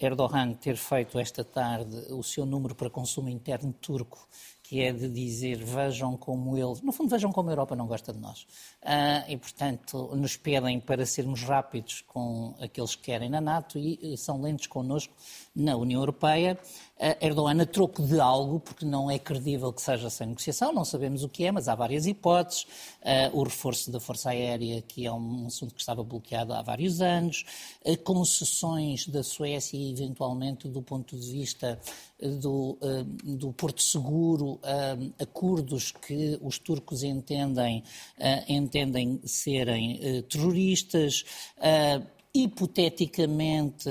Erdogan ter feito esta tarde o seu número para consumo interno turco que é de dizer vejam como eles, no fundo vejam como a Europa não gosta de nós. Uh, e, portanto, nos pedem para sermos rápidos com aqueles que querem na NATO e são lentos connosco na União Europeia. Erdogan a troco de algo, porque não é credível que seja sem negociação, não sabemos o que é, mas há várias hipóteses. o reforço da Força Aérea, que é um assunto que estava bloqueado há vários anos, concessões da Suécia e, eventualmente, do ponto de vista do, do Porto Seguro, acordos que os turcos entendem, entendem serem terroristas hipoteticamente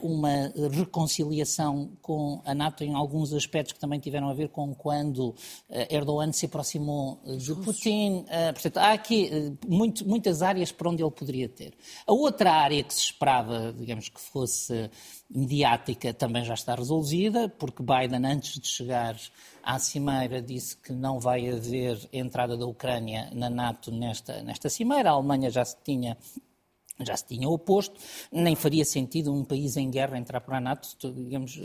uma reconciliação com a NATO em alguns aspectos que também tiveram a ver com quando eh, Erdogan se aproximou eh, de Putin. Portanto, há aqui muito, muitas áreas para onde ele poderia ter. A outra área que se esperava, digamos, que fosse mediática também já está resolvida, porque Biden, antes de chegar à Cimeira, disse que não vai haver entrada da Ucrânia na NATO nesta, nesta Cimeira. A Alemanha já se tinha já se tinha oposto, nem faria sentido um país em guerra entrar para a NATO, digamos,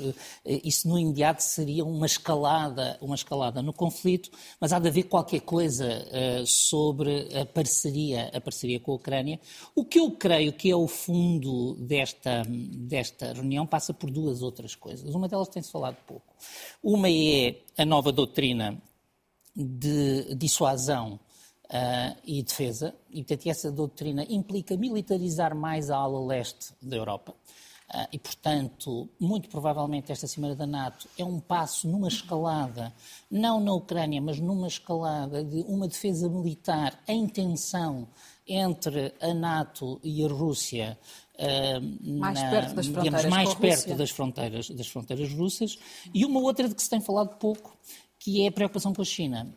eh, isso no imediato seria uma escalada, uma escalada no conflito, mas há de haver qualquer coisa uh, sobre a parceria, a parceria com a Ucrânia. O que eu creio que é o fundo desta, desta reunião passa por duas outras coisas. Uma delas tem-se falado pouco. Uma é a nova doutrina de dissuasão Uh, e defesa, e portanto essa doutrina implica militarizar mais a ala leste da Europa. Uh, e, portanto, muito provavelmente esta Cimeira da NATO é um passo numa escalada, não na Ucrânia, mas numa escalada de uma defesa militar em tensão entre a NATO e a Rússia. Uh, mais na, perto das digamos, mais perto das fronteiras, das fronteiras russas. E uma outra de que se tem falado pouco, que é a preocupação com a China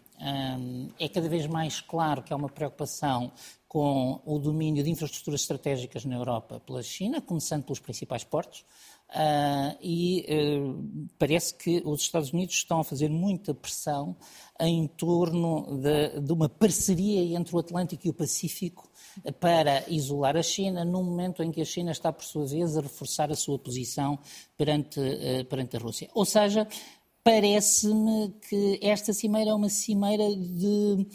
é cada vez mais claro que há uma preocupação com o domínio de infraestruturas estratégicas na Europa pela China, começando pelos principais portos, Uh, e uh, parece que os Estados Unidos estão a fazer muita pressão em torno de, de, uma parceria entre o Atlântico e o Pacífico para isolar a China, num momento em que a China está, por sua vez, a reforçar a sua posição perante, uh, perante a Rússia. Ou seja, parece-me que esta cimeira é uma cimeira de,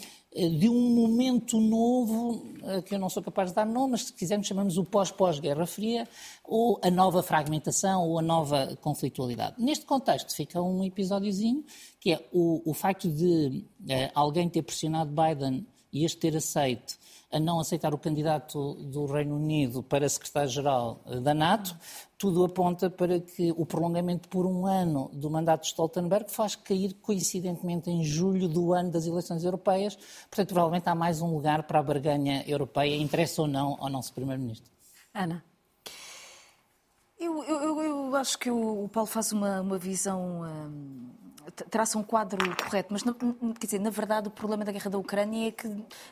de um momento novo, eh, que eu não sou capaz de dar nome, mas se quisermos chamamos o pós-pós-Guerra Fria, ou a nova fragmentação, ou a nova conflitualidade. Neste contexto fica um episódiozinho, que é o, o facto de uh, alguém ter pressionado Biden e este ter aceito a não aceitar o candidato do Reino Unido para secretário-geral eh, da NATO, tudo aponta para que o prolongamento por um ano do mandato de Stoltenberg faz cair coincidentemente em julho do ano das eleições europeias. Portanto, provavelmente há mais um lugar para a barganha europeia, interessa ou não ao nosso Primeiro-Ministro. Ana. Eu, eu, eu, acho que o Paulo faz uma, uma visão. Hum traça um quadro correto, mas quer dizer, na verdade o problema da guerra da Ucrânia é que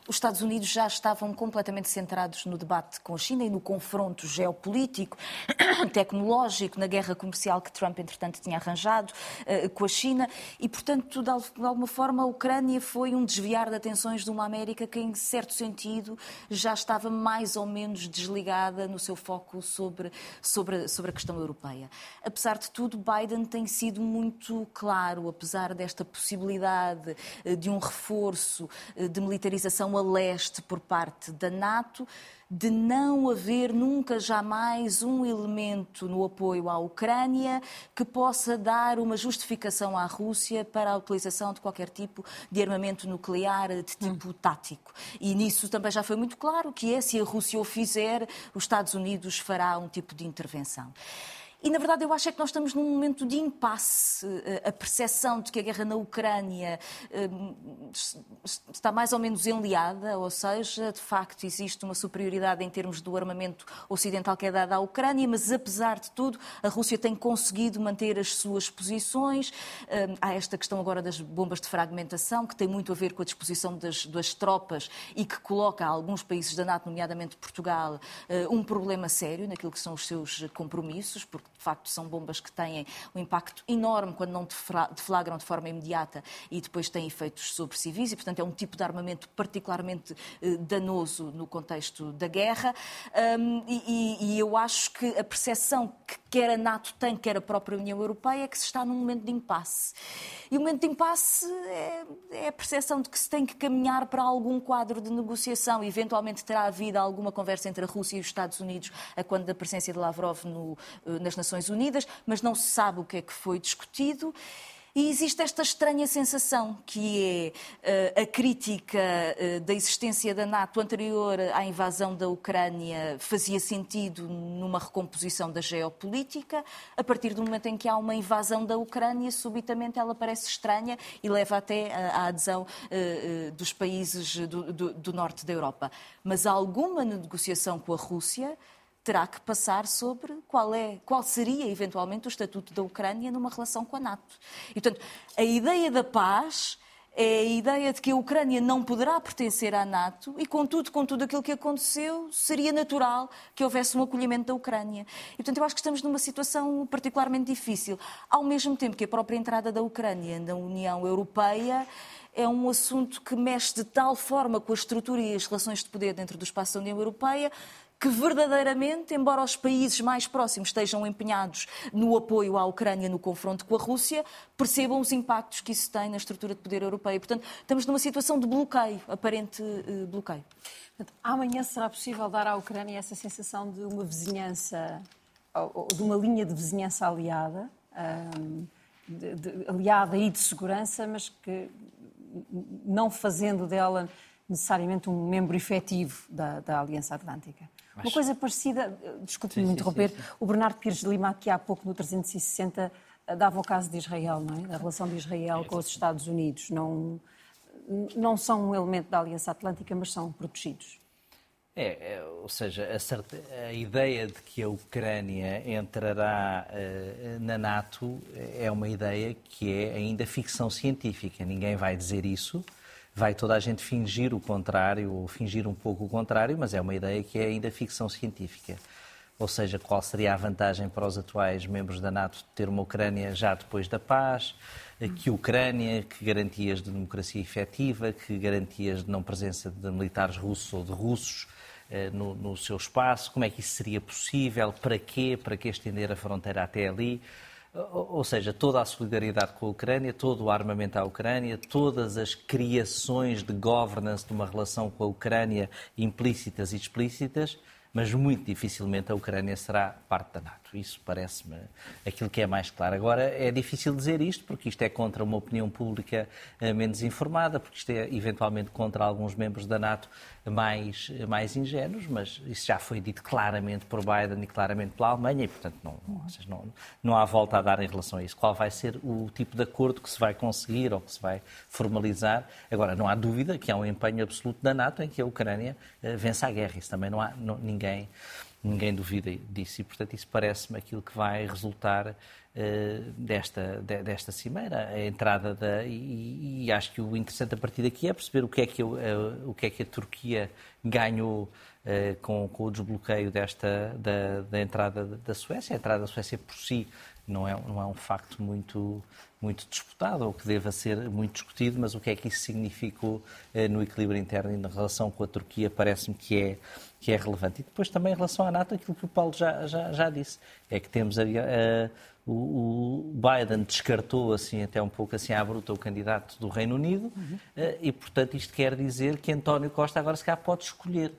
os Estados Unidos já estavam completamente centrados no debate com a China e no confronto geopolítico, tecnológico, na guerra comercial que Trump entretanto tinha arranjado uh, com a China e portanto de alguma forma a Ucrânia foi um desviar de atenções de uma América que em certo sentido já estava mais ou menos desligada no seu foco sobre sobre sobre a questão europeia. Apesar de tudo, Biden tem sido muito claro apesar desta possibilidade eh, de um reforço eh, de militarização a leste por parte da NATO, de não haver nunca jamais um elemento no apoio à Ucrânia que possa dar uma justificação à Rússia para a utilização de qualquer tipo de armamento nuclear de tipo hum. tático. E nisso também já foi muito claro que é se a Rússia o fizer, os Estados Unidos fará um tipo de intervenção. E, na verdade, eu acho é que nós estamos num momento de impasse. Eh, a percepção de que a guerra na Ucrânia eh, está mais ou menos enliada, ou seja, de facto existe uma superioridade em termos do armamento ocidental que é dado à Ucrânia, mas, apesar de tudo, a Rússia tem conseguido manter as suas posições. Eh, há esta questão agora das bombas de fragmentação, que tem muito a ver com a disposição das, das tropas e que coloca alguns países da NATO, nomeadamente Portugal, um problema sério naquilo que são os seus compromissos, porque de facto são bombas que têm um impacto enorme quando não deflagram de forma imediata e depois têm efeitos sobre civis e, portanto, é um tipo de armamento particularmente eh, danoso no contexto da guerra. Um, e, e, eu acho que a percepção que quer a NATO tem, quer a própria União Europeia, é que se está num momento de impasse. E o momento de impasse é, é a percepção de que se tem que caminhar para algum quadro de negociação. Eventualmente terá havido alguma conversa entre a Rússia e os Estados Unidos a quando da presença de Lavrov no, eh, nas Nações Unidas, mas não se sabe o que é que foi discutido. E existe esta estranha sensação que é uh, a crítica uh, da existência da NATO anterior à invasão da Ucrânia fazia sentido numa recomposição da geopolítica. A partir do momento em que há uma invasão da Ucrânia, subitamente ela parece estranha e leva até à adesão uh, dos países do, do, do norte da Europa. Mas alguma negociação com a Rússia terá que passar sobre qual, é, qual seria eventualmente o estatuto da Ucrânia numa relação com a NATO. E, portanto, a ideia da paz é a ideia de que a Ucrânia não poderá pertencer à NATO e, contudo, com tudo aquilo que aconteceu, seria natural que houvesse um acolhimento da Ucrânia. E, portanto, eu acho que estamos numa situação particularmente difícil. Ao mesmo tempo que a própria entrada da Ucrânia na União Europeia é um assunto que mexe de tal forma com a estrutura e as relações de poder dentro do espaço da União Europeia que verdadeiramente, embora os países mais próximos estejam empenhados no apoio à Ucrânia no confronto com a Rússia, percebam os impactos que isso tem na estrutura de poder europeia. Portanto, estamos numa situação de bloqueio, aparente uh, bloqueio. Amanhã será possível dar à Ucrânia essa sensação de uma vizinhança, de uma linha de vizinhança aliada, de, de, aliada e de segurança, mas que não fazendo dela necessariamente um membro efetivo da, da Aliança Atlântica. Uma coisa parecida, desculpe-me interromper, sim, sim. o Bernardo Pires de Lima, que há pouco no 360 dava o caso de Israel, não é? Da relação de Israel com os Estados Unidos. Não, não são um elemento da Aliança Atlântica, mas são protegidos. É, é ou seja, a, certa, a, ideia de que a Ucrânia entrará uh, na NATO é uma ideia que é ainda ficção científica. Ninguém vai dizer isso. Vai toda a gente fingir o contrário, ou fingir um pouco o contrário, mas é uma ideia que é ainda ficção científica. Ou seja, qual seria a vantagem para os atuais membros da NATO de ter uma Ucrânia já depois da paz? Que Ucrânia, que garantias de democracia efetiva, que garantias de não presença de militares russos ou de russos eh, no, no seu espaço? Como é que isso seria possível? Para quê? Para que estender a fronteira até ali? Ou seja, toda a solidariedade com a Ucrânia, todo o armamento à Ucrânia, todas as criações de governance de uma relação com a Ucrânia implícitas e explícitas, mas muito dificilmente a Ucrânia será parte da NATO. Isso parece-me aquilo que é mais claro. Agora, é difícil dizer isto, porque isto é contra uma opinião pública eh, menos informada, porque isto é eventualmente contra alguns membros da NATO mais, mais ingênuos, mas isso já foi dito claramente por Biden e claramente pela Alemanha, e, portanto, não, não, não há volta a dar em relação a isso. Qual vai ser o tipo de acordo que se vai conseguir ou que se vai formalizar? Agora, não há dúvida que há um empenho absoluto da NATO em que a Ucrânia uh, vença a guerra. Isso também não há não, ninguém ninguém duvida disso e, portanto, isso parece-me aquilo que vai resultar eh, desta, desta cimeira, a entrada da. E, e, acho que o interessante a partir daqui é perceber o que é que, eu, o que, é que a Turquia ganhou uh, com, com o desbloqueio desta, da, da entrada da Suécia. A entrada da Suécia por si não é, não é um facto muito, muito disputado ou que deva ser muito discutido, mas o que é que isso significou uh, no equilíbrio interno e na relação com a Turquia parece-me que é, que é relevante. E depois também em relação à NATO, aquilo que o Paulo já, já, já disse, é que temos a, a o, Biden descartou assim até um pouco assim à bruta o candidato do Reino Unido uhum. e, portanto, isto quer dizer que António Costa agora se calhar pode escolher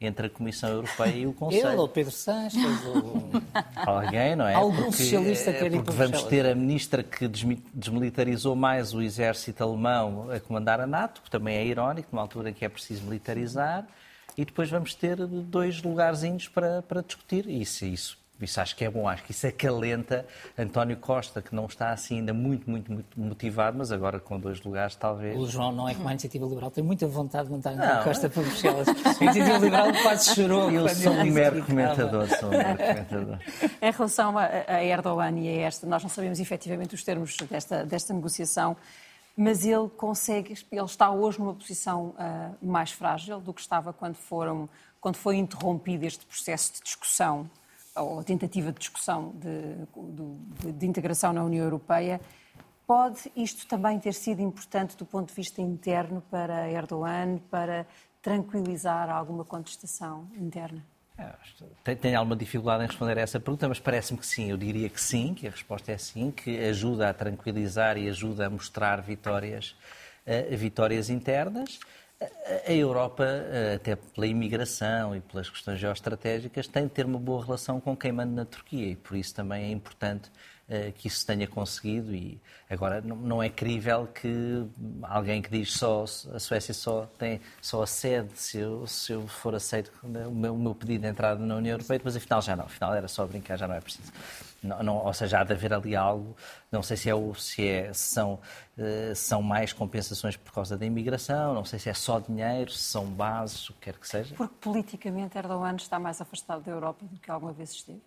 entre a Comissão Europeia e o Conselho. Ele ou Pedro Sanches ou... Alguém, não é? Algum porque, socialista quer ir Porque vamos ter a ministra que desmilitarizou mais o exército alemão a comandar a NATO, que também é irónico, numa altura em que é preciso militarizar, e depois vamos ter dois lugarzinhos para, para discutir. Isso, isso isso acho que é bom, acho que isso acalenta António Costa, que não está assim ainda muito, muito, muito motivado, mas agora com dois lugares talvez. O João não é como a Iniciativa Liberal, tem muita vontade de montar António não, Costa para Bruxelas. A Iniciativa Liberal quase chorou. Eu sou um mero comentador, sou um mero comentador. Em relação a, a Erdogan e a esta, nós não sabemos efetivamente os termos desta, desta negociação, mas ele consegue, ele está hoje numa posição uh, mais frágil do que estava quando, foram, quando foi interrompido este processo de discussão ou a tentativa de discussão de, de, de, integração na União Europeia, pode isto também ter sido importante do ponto de vista interno para Erdogan, para tranquilizar alguma contestação interna? É, tenho alguma dificuldade em responder a essa pergunta, mas parece-me que sim. Eu diria que sim, que a resposta é sim, que ajuda a tranquilizar e ajuda a mostrar vitórias, uh, vitórias internas. A Europa, eh, até pela imigração e pelas questões geoestratégicas, tem de ter uma boa relação com quem manda na Turquia e por isso também é importante que isso tenha conseguido e agora não é crível que alguém que diz só a Suécia só tem só acede se eu, se eu for aceito o meu, o meu pedido de entrada na União Europeia, mas afinal já não, afinal era só brincar, já não é preciso. Não, não, ou seja, há de haver ali algo, não sei se, é, se, é, são, uh, são mais compensações por causa da imigração, não sei se é só dinheiro, se são bases, o que quer que seja. Porque politicamente Erdogan está mais afastado da Europa do que alguma vez esteve?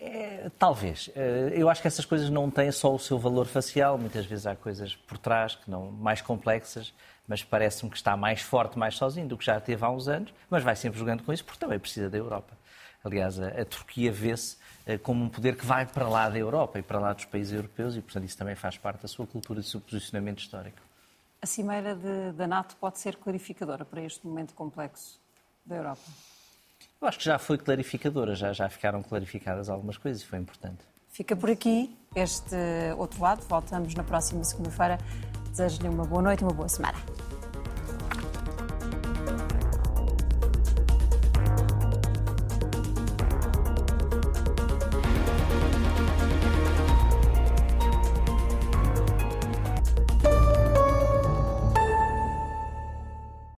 É, talvez. Eh, eu acho que essas coisas não têm só o seu valor facial, muitas vezes há coisas por trás que não mais complexas, mas parece-me que está mais forte, mais sozinho do que já teve há uns anos, mas vai sempre jogando com isso porque também precisa da Europa. Aliás, a, a Turquia vê-se eh, como um poder que vai para lá da Europa e para lá dos países europeus e, portanto, isso também faz parte da sua cultura e do seu posicionamento histórico. A cimeira da NATO pode ser clarificadora para este momento complexo da Europa? Eu acho que já foi clarificadora, já, já ficaram clarificadas algumas coisas e foi importante. Fica por aqui este outro lado. Voltamos na próxima segunda-feira. Desejo-lhe uma boa noite e uma boa semana.